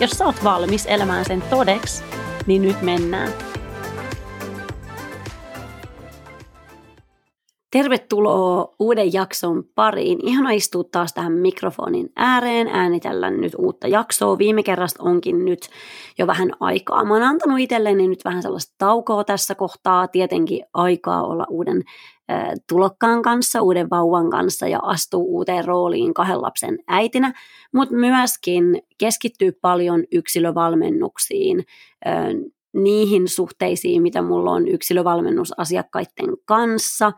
Jos sä oot valmis elämään sen todeksi, niin nyt mennään. Tervetuloa uuden jakson pariin. Ihana istua taas tähän mikrofonin ääreen, äänitellä nyt uutta jaksoa. Viime kerrasta onkin nyt jo vähän aikaa. Mä oon antanut itselleni nyt vähän sellaista taukoa tässä kohtaa, tietenkin aikaa olla uuden tulokkaan kanssa, uuden vauvan kanssa ja astuu uuteen rooliin kahden lapsen äitinä, mutta myöskin keskittyy paljon yksilövalmennuksiin, niihin suhteisiin, mitä mulla on yksilövalmennusasiakkaiden kanssa.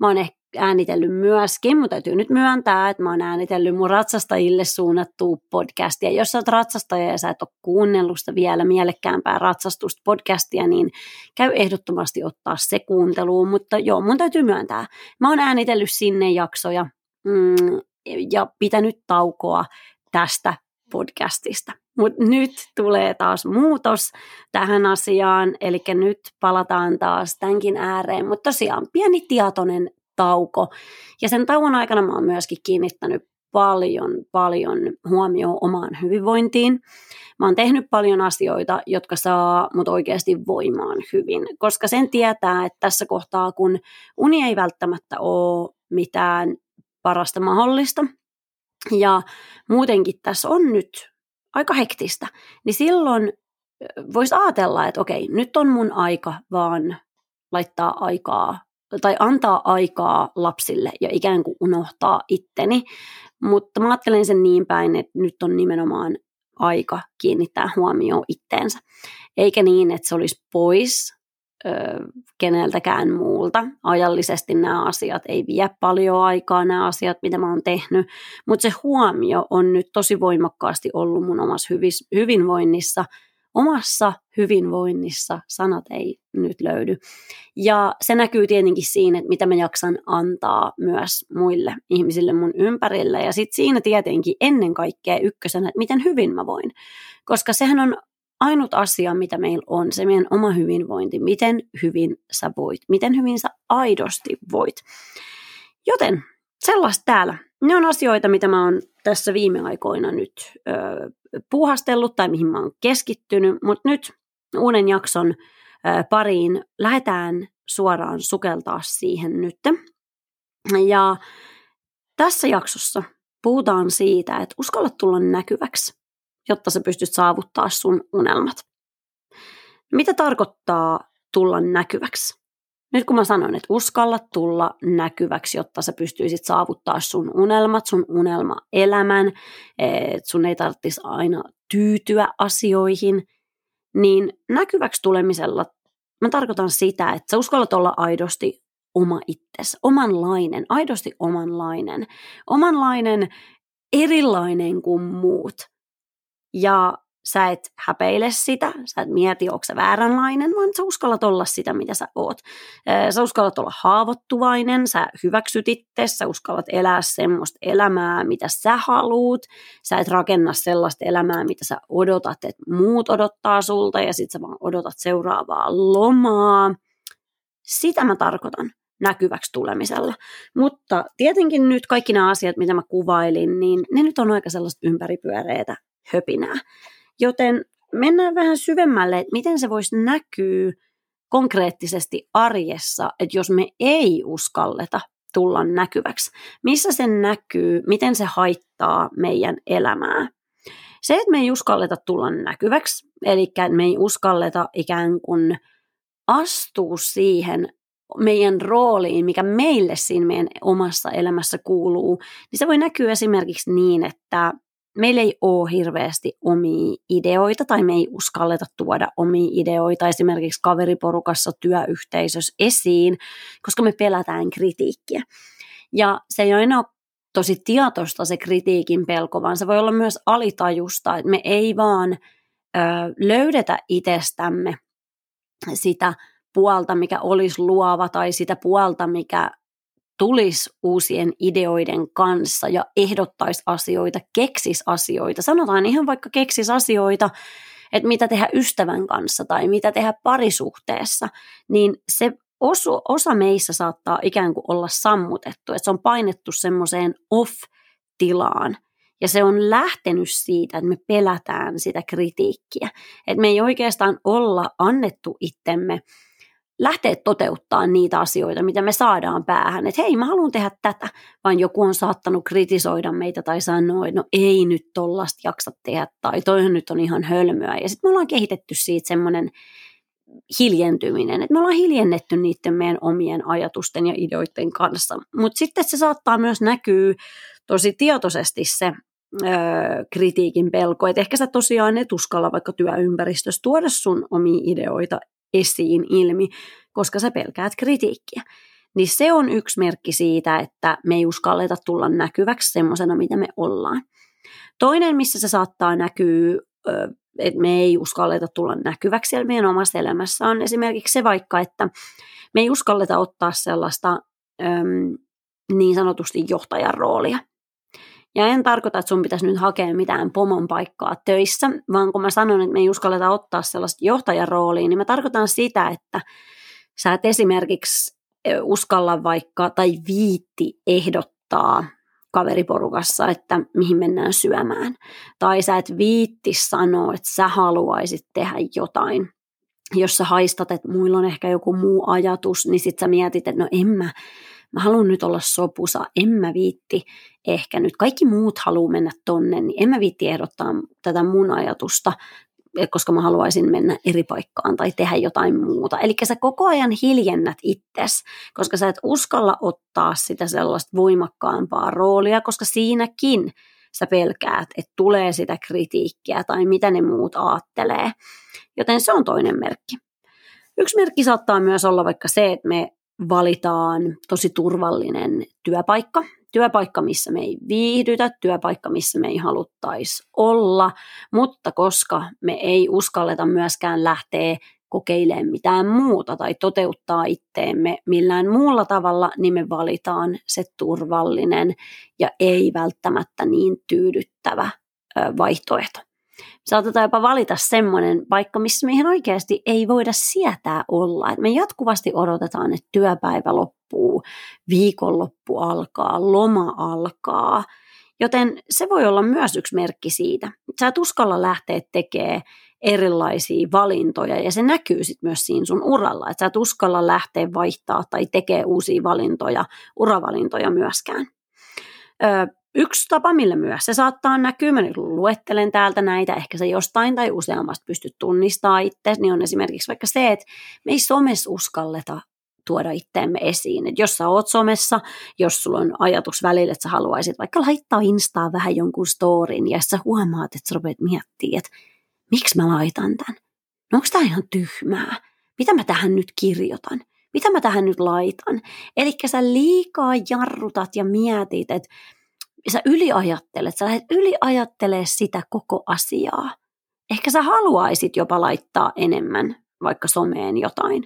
Mä oon ehkä äänitellyt myöskin, mutta täytyy nyt myöntää, että mä oon äänitellyt mun ratsastajille suunnattua podcastia. Jos sä oot ratsastaja ja sä et ole kuunnellut sitä vielä mielekkäämpää ratsastusta podcastia, niin käy ehdottomasti ottaa se kuunteluun. Mutta joo, mun täytyy myöntää. Mä oon äänitellyt sinne jaksoja mm, ja pitänyt taukoa tästä podcastista. Mutta nyt tulee taas muutos tähän asiaan, eli nyt palataan taas tämänkin ääreen. Mutta tosiaan pieni tietoinen tauko. Ja sen tauon aikana mä oon myöskin kiinnittänyt paljon, paljon huomioon omaan hyvinvointiin. Mä oon tehnyt paljon asioita, jotka saa mut oikeasti voimaan hyvin, koska sen tietää, että tässä kohtaa, kun uni ei välttämättä ole mitään parasta mahdollista, ja muutenkin tässä on nyt aika hektistä, niin silloin voisi ajatella, että okei, nyt on mun aika vaan laittaa aikaa tai antaa aikaa lapsille ja ikään kuin unohtaa itteni. Mutta mä ajattelen sen niin päin, että nyt on nimenomaan aika kiinnittää huomioon itteensä. Eikä niin, että se olisi pois ö, keneltäkään muulta. Ajallisesti nämä asiat ei vie paljon aikaa, nämä asiat, mitä mä oon tehnyt, mutta se huomio on nyt tosi voimakkaasti ollut mun omassa hyvis, hyvinvoinnissa, omassa hyvinvoinnissa, sanat ei nyt löydy. Ja se näkyy tietenkin siinä, että mitä mä jaksan antaa myös muille ihmisille mun ympärille. Ja sitten siinä tietenkin ennen kaikkea ykkösenä, että miten hyvin mä voin. Koska sehän on ainut asia, mitä meillä on, se meidän oma hyvinvointi, miten hyvin sä voit, miten hyvin sä aidosti voit. Joten sellaista täällä. Ne on asioita, mitä mä oon tässä viime aikoina nyt ö, puuhastellut tai mihin mä oon keskittynyt, mutta nyt uuden jakson ö, pariin lähdetään suoraan sukeltaa siihen nyt. Ja tässä jaksossa puhutaan siitä, että uskalla tulla näkyväksi jotta sä pystyt saavuttaa sun unelmat. Mitä tarkoittaa tulla näkyväksi? Nyt kun mä sanoin, että uskalla tulla näkyväksi, jotta sä pystyisit saavuttaa sun unelmat, sun unelmaelämän, että sun ei tarvitsisi aina tyytyä asioihin, niin näkyväksi tulemisella mä tarkoitan sitä, että sä uskallat olla aidosti oma itsesi, omanlainen, aidosti omanlainen, omanlainen, erilainen kuin muut ja sä et häpeile sitä, sä et mieti, onko sä vääränlainen, vaan sä uskallat olla sitä, mitä sä oot. Sä uskallat olla haavoittuvainen, sä hyväksyt itse, sä uskallat elää semmoista elämää, mitä sä haluut. Sä et rakenna sellaista elämää, mitä sä odotat, että muut odottaa sulta ja sit sä vaan odotat seuraavaa lomaa. Sitä mä tarkoitan näkyväksi tulemisella. Mutta tietenkin nyt kaikki nämä asiat, mitä mä kuvailin, niin ne nyt on aika sellaista ympäripyöreitä höpinää. Joten mennään vähän syvemmälle, että miten se voisi näkyä konkreettisesti arjessa, että jos me ei uskalleta tulla näkyväksi. Missä se näkyy, miten se haittaa meidän elämää. Se, että me ei uskalleta tulla näkyväksi, eli me ei uskalleta ikään kuin astua siihen meidän rooliin, mikä meille siinä meidän omassa elämässä kuuluu, niin se voi näkyä esimerkiksi niin, että meillä ei ole hirveästi omia ideoita tai me ei uskalleta tuoda omia ideoita esimerkiksi kaveriporukassa, työyhteisössä esiin, koska me pelätään kritiikkiä. Ja se ei aina ole tosi tietoista se kritiikin pelko, vaan se voi olla myös alitajusta, että me ei vaan ö, löydetä itsestämme sitä puolta, mikä olisi luova tai sitä puolta, mikä tulisi uusien ideoiden kanssa ja ehdottaisi asioita, keksisi asioita. Sanotaan ihan vaikka keksis asioita, että mitä tehdä ystävän kanssa tai mitä tehdä parisuhteessa, niin se osu, osa meissä saattaa ikään kuin olla sammutettu, että se on painettu semmoiseen off-tilaan. Ja se on lähtenyt siitä, että me pelätään sitä kritiikkiä. Että me ei oikeastaan olla annettu itsemme lähteä toteuttaa niitä asioita, mitä me saadaan päähän. Että hei, mä haluan tehdä tätä, vaan joku on saattanut kritisoida meitä tai sanoa, että no ei nyt tollasta jaksa tehdä tai toihan nyt on ihan hölmöä. Ja sitten me ollaan kehitetty siitä semmoinen hiljentyminen, että me ollaan hiljennetty niiden meidän omien ajatusten ja ideoiden kanssa. Mutta sitten se saattaa myös näkyä tosi tietoisesti se öö, kritiikin pelko, että ehkä sä tosiaan et uskalla vaikka työympäristössä tuoda sun omia ideoita esiin ilmi, koska sä pelkäät kritiikkiä. Niin se on yksi merkki siitä, että me ei uskalleta tulla näkyväksi semmoisena, mitä me ollaan. Toinen, missä se saattaa näkyä, että me ei uskalleta tulla näkyväksi siellä meidän omassa elämässä, on esimerkiksi se vaikka, että me ei uskalleta ottaa sellaista niin sanotusti johtajan roolia. Ja en tarkoita, että sun pitäisi nyt hakea mitään pomon paikkaa töissä, vaan kun mä sanon, että me ei uskalleta ottaa sellaista johtajan roolia, niin mä tarkoitan sitä, että sä et esimerkiksi uskalla vaikka tai viitti ehdottaa kaveriporukassa, että mihin mennään syömään. Tai sä et viitti sanoa, että sä haluaisit tehdä jotain. Jos sä haistat, että muilla on ehkä joku muu ajatus, niin sit sä mietit, että no en mä, mä haluan nyt olla sopusa, en mä viitti ehkä nyt, kaikki muut haluaa mennä tonne, niin en mä viitti ehdottaa tätä mun ajatusta, koska mä haluaisin mennä eri paikkaan tai tehdä jotain muuta. Eli sä koko ajan hiljennät itses, koska sä et uskalla ottaa sitä sellaista voimakkaampaa roolia, koska siinäkin sä pelkäät, että tulee sitä kritiikkiä tai mitä ne muut aattelee. Joten se on toinen merkki. Yksi merkki saattaa myös olla vaikka se, että me valitaan tosi turvallinen työpaikka, työpaikka, missä me ei viihdytä, työpaikka, missä me ei haluttaisi olla, mutta koska me ei uskalleta myöskään lähteä kokeilemaan mitään muuta tai toteuttaa itteemme millään muulla tavalla, niin me valitaan se turvallinen ja ei välttämättä niin tyydyttävä vaihtoehto. Saatetaan jopa valita semmoinen paikka, missä meihin oikeasti ei voida sietää olla. Et me jatkuvasti odotetaan, että työpäivä loppuu, viikonloppu alkaa, loma alkaa. Joten se voi olla myös yksi merkki siitä. Sä et uskalla lähteä tekemään erilaisia valintoja ja se näkyy sitten myös siinä sun uralla, että sä et uskalla lähteä vaihtaa tai tekee uusia valintoja, uravalintoja myöskään. Yksi tapa, millä myös se saattaa näkyä, mä nyt luettelen täältä näitä, ehkä se jostain tai useammasta pystyt tunnistamaan itse, niin on esimerkiksi vaikka se, että me ei somessa uskalleta tuoda itteemme esiin. Et jos sä oot somessa, jos sulla on ajatus välillä, että sä haluaisit vaikka laittaa Instaan vähän jonkun storin, ja sä huomaat, että sä rupeat miettimään, että miksi mä laitan tämän? No onko tämä ihan tyhmää? Mitä mä tähän nyt kirjoitan? Mitä mä tähän nyt laitan? Eli sä liikaa jarrutat ja mietit, että sä yliajattelet, sä lähdet yliajattelee sitä koko asiaa. Ehkä sä haluaisit jopa laittaa enemmän vaikka someen jotain.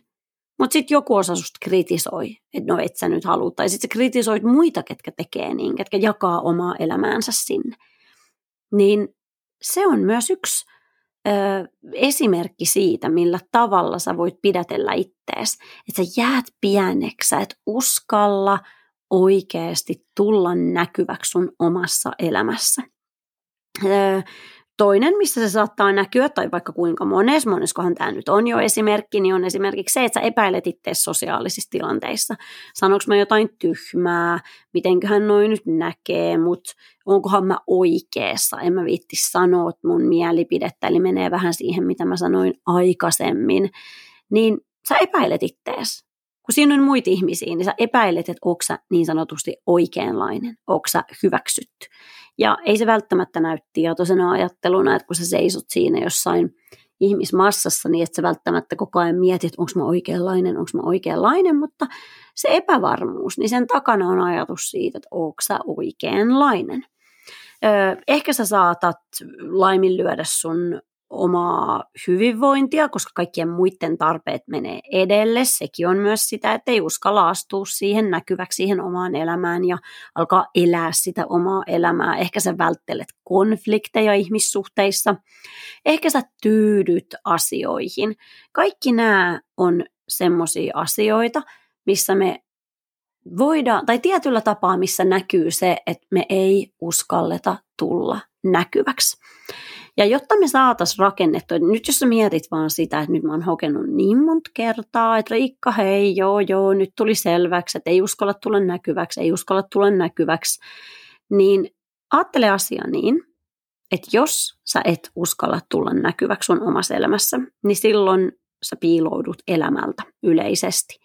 Mutta sitten joku osa susta kritisoi, että no et sä nyt halua. Tai sitten sä kritisoit muita, ketkä tekee niin, ketkä jakaa omaa elämäänsä sinne. Niin se on myös yksi ö, esimerkki siitä, millä tavalla sä voit pidätellä ittees. Että sä jäät pieneksi, sä et uskalla – oikeasti tulla näkyväksi sun omassa elämässä. Toinen, missä se saattaa näkyä, tai vaikka kuinka mones, moneskohan tämä nyt on jo esimerkki, niin on esimerkiksi se, että sä epäilet itse sosiaalisissa tilanteissa. Sanoinko mä jotain tyhmää, mitenköhän noin nyt näkee, mutta onkohan mä oikeassa, en mä viitti sanoa mun mielipidettä, eli menee vähän siihen, mitä mä sanoin aikaisemmin. Niin sä epäilet ittees kun siinä on muita ihmisiä, niin sä epäilet, että onko sä niin sanotusti oikeanlainen, onko sä hyväksytty. Ja ei se välttämättä näy tietoisena ajatteluna, että kun sä seisot siinä jossain ihmismassassa, niin että sä välttämättä koko ajan mietit, onko mä oikeanlainen, onko mä oikeanlainen, mutta se epävarmuus, niin sen takana on ajatus siitä, että onko sä oikeanlainen. Ehkä sä saatat laiminlyödä sun omaa hyvinvointia, koska kaikkien muiden tarpeet menee edelle. Sekin on myös sitä, että ei uskalla astua siihen näkyväksi siihen omaan elämään ja alkaa elää sitä omaa elämää. Ehkä sä välttelet konflikteja ihmissuhteissa. Ehkä sä tyydyt asioihin. Kaikki nämä on semmoisia asioita, missä me voidaan, tai tietyllä tapaa, missä näkyy se, että me ei uskalleta tulla näkyväksi. Ja jotta me saataisiin rakennettua, nyt jos sä mietit vaan sitä, että nyt mä oon hokenut niin monta kertaa, että Riikka hei, joo joo, nyt tuli selväksi, että ei uskalla tulla näkyväksi, ei uskalla tulla näkyväksi, niin ajattele asia niin, että jos sä et uskalla tulla näkyväksi sun omassa elämässä, niin silloin sä piiloudut elämältä yleisesti.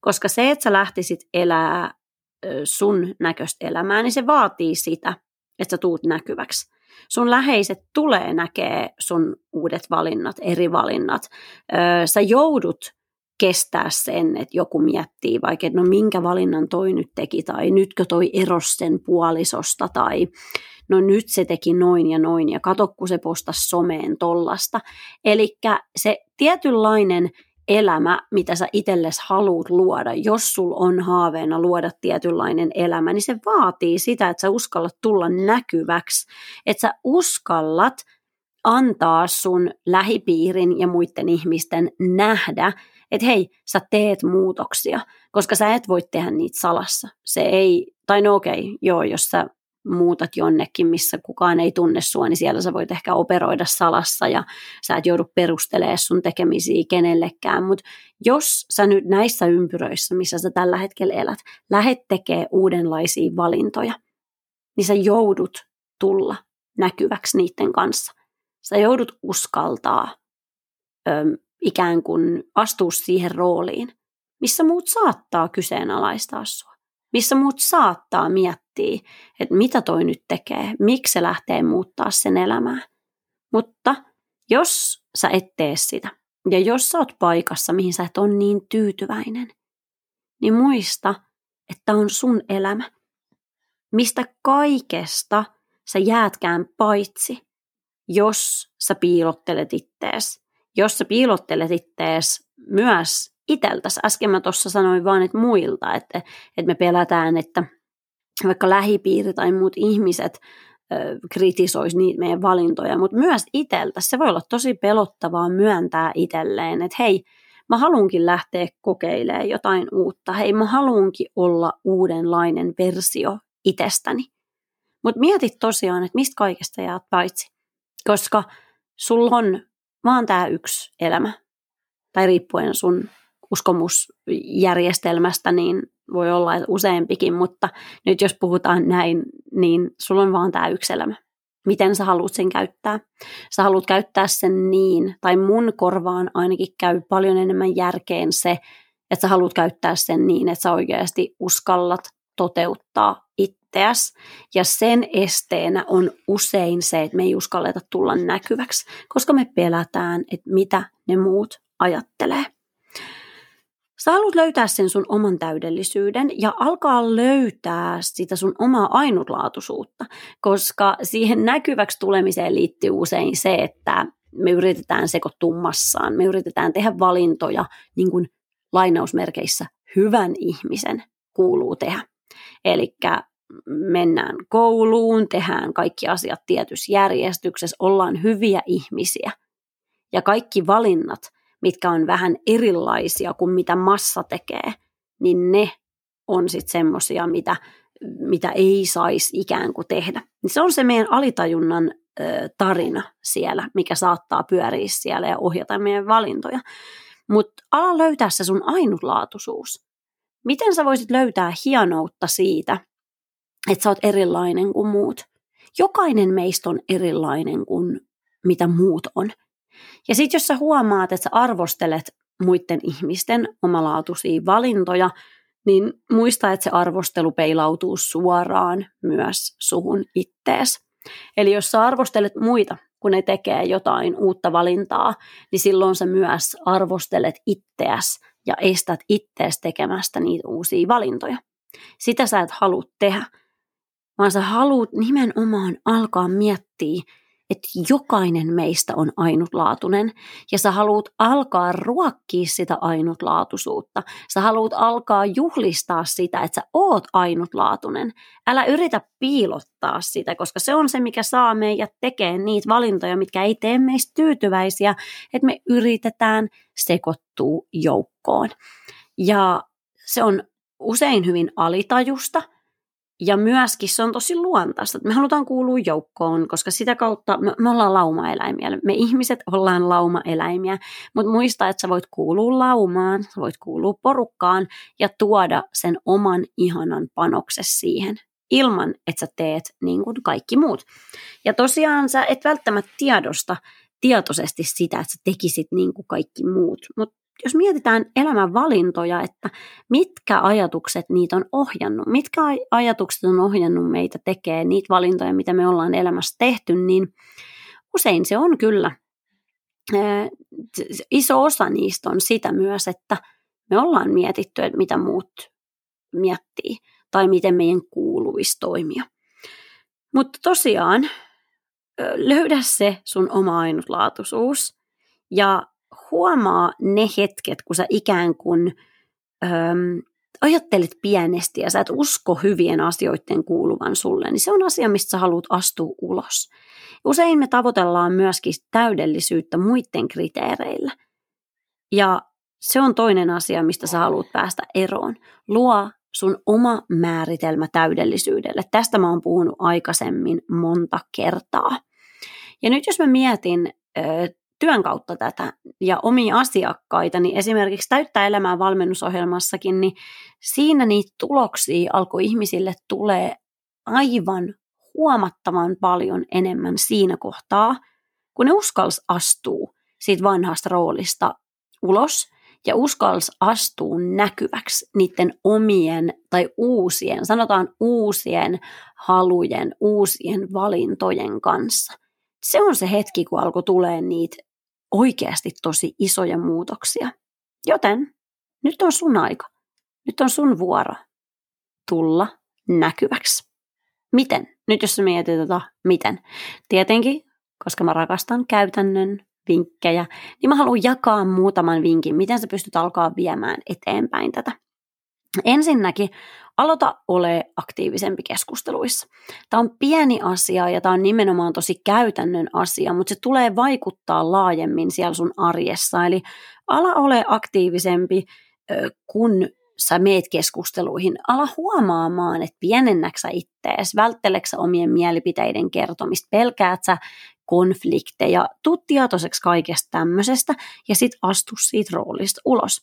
Koska se, että sä lähtisit elää sun näköistä elämää, niin se vaatii sitä, että sä tuut näkyväksi. Sun läheiset tulee näkee sun uudet valinnat, eri valinnat. Sä joudut kestää sen, että joku miettii vaikka, että no minkä valinnan toi nyt teki, tai nytkö toi eros sen puolisosta, tai no nyt se teki noin ja noin, ja kato, kun se postasi someen tollasta. Eli se tietynlainen elämä, mitä sä itsellesi haluat luoda, jos sul on haaveena luoda tietynlainen elämä, niin se vaatii sitä, että sä uskallat tulla näkyväksi, että sä uskallat antaa sun lähipiirin ja muiden ihmisten nähdä, että hei, sä teet muutoksia, koska sä et voi tehdä niitä salassa. Se ei, tai no okei, joo, jos sä muutat jonnekin, missä kukaan ei tunne sua, niin siellä sä voit ehkä operoida salassa ja sä et joudu perustelemaan sun tekemisiä kenellekään. Mutta jos sä nyt näissä ympyröissä, missä sä tällä hetkellä elät, lähet tekee uudenlaisia valintoja, niin sä joudut tulla näkyväksi niiden kanssa. Sä joudut uskaltaa ö, ikään kuin astua siihen rooliin, missä muut saattaa kyseenalaistaa sua missä muut saattaa miettiä, että mitä toi nyt tekee, miksi se lähtee muuttaa sen elämää. Mutta jos sä et tee sitä, ja jos sä oot paikassa, mihin sä et ole niin tyytyväinen, niin muista, että on sun elämä. Mistä kaikesta sä jäätkään paitsi, jos sä piilottelet ittees. Jos sä piilottelet ittees myös iteltäsi. Äsken mä tuossa sanoin vaan, että muilta, että, että me pelätään, että vaikka lähipiiri tai muut ihmiset kritisoisi niitä meidän valintoja, mutta myös iteltä. Se voi olla tosi pelottavaa myöntää itselleen, että hei, mä haluankin lähteä kokeilemaan jotain uutta. Hei, mä haluankin olla uudenlainen versio itsestäni. Mutta mietit tosiaan, että mistä kaikesta jäät paitsi. Koska sulla on vaan tämä yksi elämä. Tai riippuen sun uskomusjärjestelmästä, niin voi olla useampikin, mutta nyt jos puhutaan näin, niin sulla on vaan tämä yksi elämä. Miten sä haluat sen käyttää? Sä haluat käyttää sen niin, tai mun korvaan ainakin käy paljon enemmän järkeen se, että sä haluat käyttää sen niin, että sä oikeasti uskallat toteuttaa itseäs. Ja sen esteenä on usein se, että me ei uskalleta tulla näkyväksi, koska me pelätään, että mitä ne muut ajattelee. Sä haluat löytää sen sun oman täydellisyyden ja alkaa löytää sitä sun omaa ainutlaatuisuutta, koska siihen näkyväksi tulemiseen liittyy usein se, että me yritetään sekoittua massaan, me yritetään tehdä valintoja niin kuin lainausmerkeissä hyvän ihmisen kuuluu tehdä. Eli mennään kouluun, tehdään kaikki asiat tietyssä järjestyksessä, ollaan hyviä ihmisiä. Ja kaikki valinnat mitkä on vähän erilaisia kuin mitä massa tekee, niin ne on sitten semmoisia, mitä, mitä ei saisi ikään kuin tehdä. Niin se on se meidän alitajunnan ö, tarina siellä, mikä saattaa pyöriä siellä ja ohjata meidän valintoja. Mutta ala löytää se sun ainutlaatuisuus. Miten sä voisit löytää hienoutta siitä, että sä oot erilainen kuin muut? Jokainen meistä on erilainen kuin mitä muut on. Ja sitten jos sä huomaat, että sä arvostelet muiden ihmisten omalaatuisia valintoja, niin muista, että se arvostelu peilautuu suoraan myös suhun ittees. Eli jos sä arvostelet muita, kun ne tekee jotain uutta valintaa, niin silloin sä myös arvostelet itteäs ja estät ittees tekemästä niitä uusia valintoja. Sitä sä et halua tehdä, vaan sä haluat nimenomaan alkaa miettiä, että jokainen meistä on ainutlaatuinen ja sä haluat alkaa ruokkia sitä ainutlaatuisuutta. Sä haluat alkaa juhlistaa sitä, että sä oot ainutlaatuinen. Älä yritä piilottaa sitä, koska se on se, mikä saa meidät tekemään niitä valintoja, mitkä ei tee meistä tyytyväisiä, että me yritetään sekoittua joukkoon. Ja se on usein hyvin alitajusta – ja myöskin se on tosi luontaista, että me halutaan kuulua joukkoon, koska sitä kautta me, me ollaan laumaeläimiä. Me ihmiset ollaan laumaeläimiä, mutta muista, että sä voit kuulua laumaan, sä voit kuulua porukkaan ja tuoda sen oman ihanan panokses siihen ilman, että sä teet niin kuin kaikki muut. Ja tosiaan sä et välttämättä tiedosta tietoisesti sitä, että sä tekisit niin kuin kaikki muut, mutta jos mietitään elämän valintoja, että mitkä ajatukset niitä on ohjannut, mitkä ajatukset on ohjannut meitä tekee niitä valintoja, mitä me ollaan elämässä tehty, niin usein se on kyllä, iso osa niistä on sitä myös, että me ollaan mietitty, että mitä muut miettii tai miten meidän kuuluisi toimia. Mutta tosiaan, löydä se sun oma ainutlaatuisuus ja huomaa ne hetket, kun sä ikään kuin öm, ajattelet pienesti ja sä et usko hyvien asioiden kuuluvan sulle, niin se on asia, mistä sä haluat astua ulos. Usein me tavoitellaan myöskin täydellisyyttä muiden kriteereillä. Ja se on toinen asia, mistä sä haluat päästä eroon. Luo sun oma määritelmä täydellisyydelle. Tästä mä oon puhunut aikaisemmin monta kertaa. Ja nyt jos mä mietin työn kautta tätä ja omia asiakkaita, niin esimerkiksi Täyttää elämää valmennusohjelmassakin, niin siinä niitä tuloksia alkoi ihmisille tulee aivan huomattavan paljon enemmän siinä kohtaa, kun ne uskalsi astuu siitä vanhasta roolista ulos ja uskalsi astuu näkyväksi niiden omien tai uusien, sanotaan uusien halujen, uusien valintojen kanssa. Se on se hetki, kun alkoi tulee niitä oikeasti tosi isoja muutoksia. Joten nyt on sun aika. Nyt on sun vuoro tulla näkyväksi. Miten? Nyt jos mietit tota, miten. Tietenkin, koska mä rakastan käytännön vinkkejä, niin mä haluan jakaa muutaman vinkin, miten sä pystyt alkaa viemään eteenpäin tätä. Ensinnäkin aloita ole aktiivisempi keskusteluissa. Tämä on pieni asia ja tämä on nimenomaan tosi käytännön asia, mutta se tulee vaikuttaa laajemmin siellä sun arjessa. Eli ala ole aktiivisempi, kun sä meet keskusteluihin. Ala huomaamaan, että pienennäksä ittees, vältteleksä omien mielipiteiden kertomista, pelkäät sä konflikteja, tuu tietoiseksi kaikesta tämmöisestä ja sitten astu siitä roolista ulos.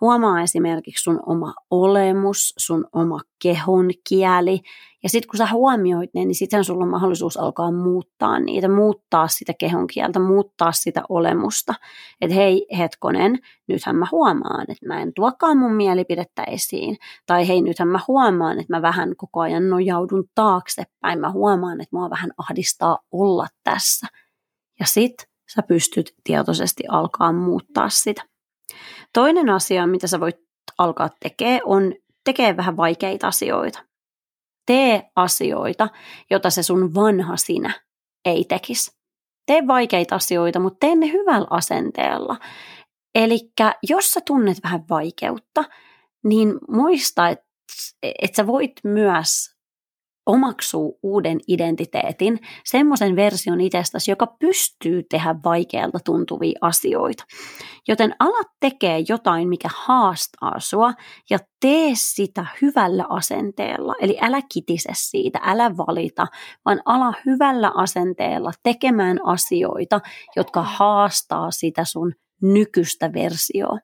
Huomaa esimerkiksi sun oma olemus, sun oma kehon kieli ja sitten kun sä huomioit ne, niin sitten sulla on mahdollisuus alkaa muuttaa niitä, muuttaa sitä kehon kieltä, muuttaa sitä olemusta. Että hei hetkonen, nythän mä huomaan, että mä en tuokaan mun mielipidettä esiin. Tai hei nythän mä huomaan, että mä vähän koko ajan nojaudun taaksepäin. Mä huomaan, että mua vähän ahdistaa olla tässä. Ja sit sä pystyt tietoisesti alkaa muuttaa sitä. Toinen asia, mitä sä voit alkaa tekemään, on tekee vähän vaikeita asioita. Tee asioita, jota se sun vanha sinä ei tekisi. Tee vaikeita asioita, mutta tee ne hyvällä asenteella. Eli jos sä tunnet vähän vaikeutta, niin muista, että et sä voit myös omaksuu uuden identiteetin, semmoisen version itsestäsi, joka pystyy tehdä vaikealta tuntuvia asioita. Joten ala tekee jotain, mikä haastaa sua ja tee sitä hyvällä asenteella. Eli älä kitise siitä, älä valita, vaan ala hyvällä asenteella tekemään asioita, jotka haastaa sitä sun nykyistä versioa.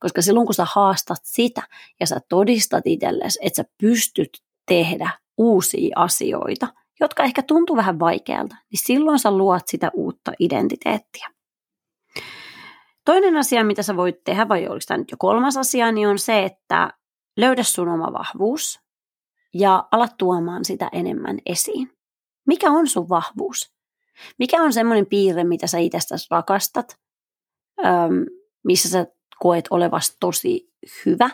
Koska silloin kun sä haastat sitä ja sä todistat itsellesi, että sä pystyt tehdä uusia asioita, jotka ehkä tuntuu vähän vaikealta, niin silloin sä luot sitä uutta identiteettiä. Toinen asia, mitä sä voit tehdä, vai oliko tämä nyt jo kolmas asia, niin on se, että löydä sun oma vahvuus ja ala tuomaan sitä enemmän esiin. Mikä on sun vahvuus? Mikä on semmoinen piirre, mitä sä itsestäsi rakastat, missä sä koet olevasti tosi hyvä,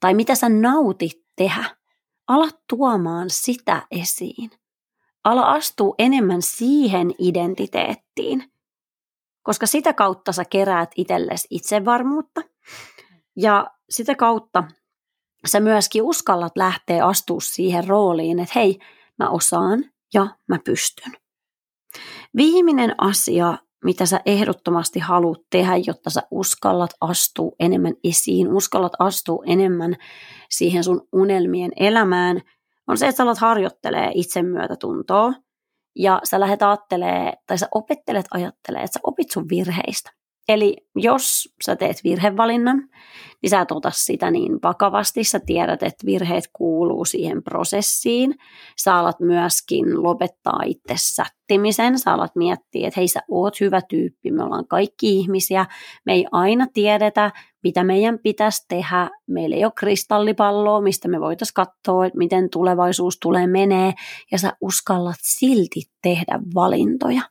tai mitä sä nautit tehdä? Ala tuomaan sitä esiin. ala astua enemmän siihen identiteettiin, koska sitä kautta sä keräät itsellesi itsevarmuutta ja sitä kautta sä myöskin uskallat lähteä astua siihen rooliin, että hei, mä osaan ja mä pystyn. Viimeinen asia, mitä sä ehdottomasti haluat tehdä, jotta sä uskallat astua enemmän esiin, uskallat astua enemmän siihen sun unelmien elämään, on se, että sä alat harjoittelee itsemyötätuntoa ja sä lähdet ajattelee, tai sä opettelet ajattelee, että sä opit sun virheistä. Eli jos sä teet virhevalinnan, niin sä et ota sitä niin vakavasti. Sä tiedät, että virheet kuuluu siihen prosessiin. Sä alat myöskin lopettaa itse sättimisen. Sä alat miettiä, että hei sä oot hyvä tyyppi, me ollaan kaikki ihmisiä. Me ei aina tiedetä, mitä meidän pitäisi tehdä. Meillä ei ole kristallipalloa, mistä me voitaisiin katsoa, että miten tulevaisuus tulee menee. Ja sä uskallat silti tehdä valintoja.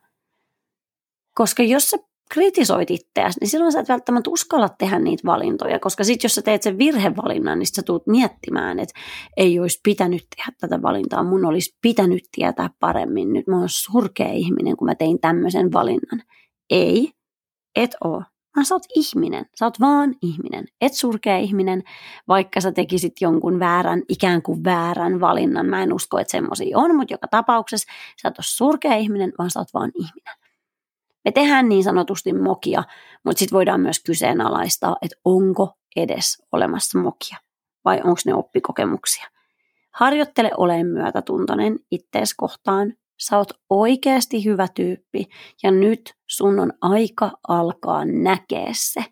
Koska jos sä kritisoit itseäsi, niin silloin sä et välttämättä uskalla tehdä niitä valintoja, koska sitten jos sä teet sen virhevalinnan, niin sä tuut miettimään, että ei olisi pitänyt tehdä tätä valintaa, mun olisi pitänyt tietää paremmin, nyt mä oon surkea ihminen, kun mä tein tämmöisen valinnan. Ei, et oo, vaan sä oot ihminen, sä oot vaan ihminen, et surkea ihminen, vaikka sä tekisit jonkun väärän, ikään kuin väärän valinnan. Mä en usko, että semmoisia on, mutta joka tapauksessa sä ole surkea ihminen, vaan sä oot vaan ihminen. Me tehdään niin sanotusti mokia, mutta sitten voidaan myös kyseenalaistaa, että onko edes olemassa mokia vai onko ne oppikokemuksia. Harjoittele oleen myötätuntoinen ittees kohtaan. Sä oot oikeasti hyvä tyyppi ja nyt sun on aika alkaa näkee se.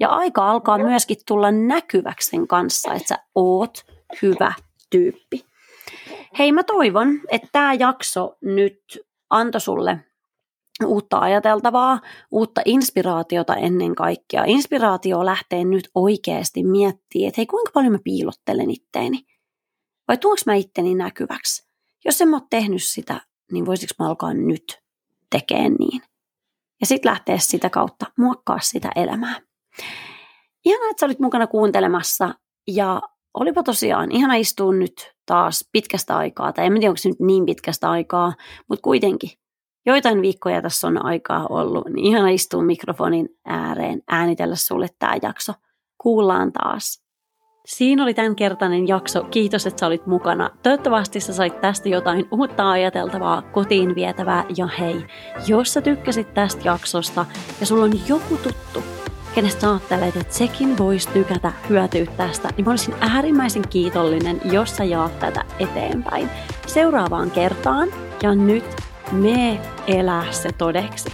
Ja aika alkaa myöskin tulla näkyväksi sen kanssa, että sä oot hyvä tyyppi. Hei, mä toivon, että tämä jakso nyt antoi sulle uutta ajateltavaa, uutta inspiraatiota ennen kaikkea. Inspiraatio lähtee nyt oikeasti miettimään, että hei kuinka paljon mä piilottelen itteeni. Vai tuonko mä itteni näkyväksi? Jos en mä ole tehnyt sitä, niin voisiko mä alkaa nyt tekemään niin? Ja sitten lähteä sitä kautta muokkaa sitä elämää. Ihana, että sä olit mukana kuuntelemassa ja olipa tosiaan ihana istua nyt taas pitkästä aikaa, tai en tiedä onko se nyt niin pitkästä aikaa, mutta kuitenkin joitain viikkoja tässä on aikaa ollut, niin ihana istua mikrofonin ääreen, äänitellä sulle tämä jakso. Kuullaan taas. Siinä oli tämänkertainen jakso. Kiitos, että sä olit mukana. Toivottavasti sä sait tästä jotain uutta ajateltavaa, kotiin vietävää. Ja hei, jos sä tykkäsit tästä jaksosta ja sulla on joku tuttu, kenestä ajattelet, että sekin voisi tykätä, hyötyä tästä, niin mä olisin äärimmäisen kiitollinen, jos sä jaat tätä eteenpäin. Seuraavaan kertaan ja nyt me elää se todeksi.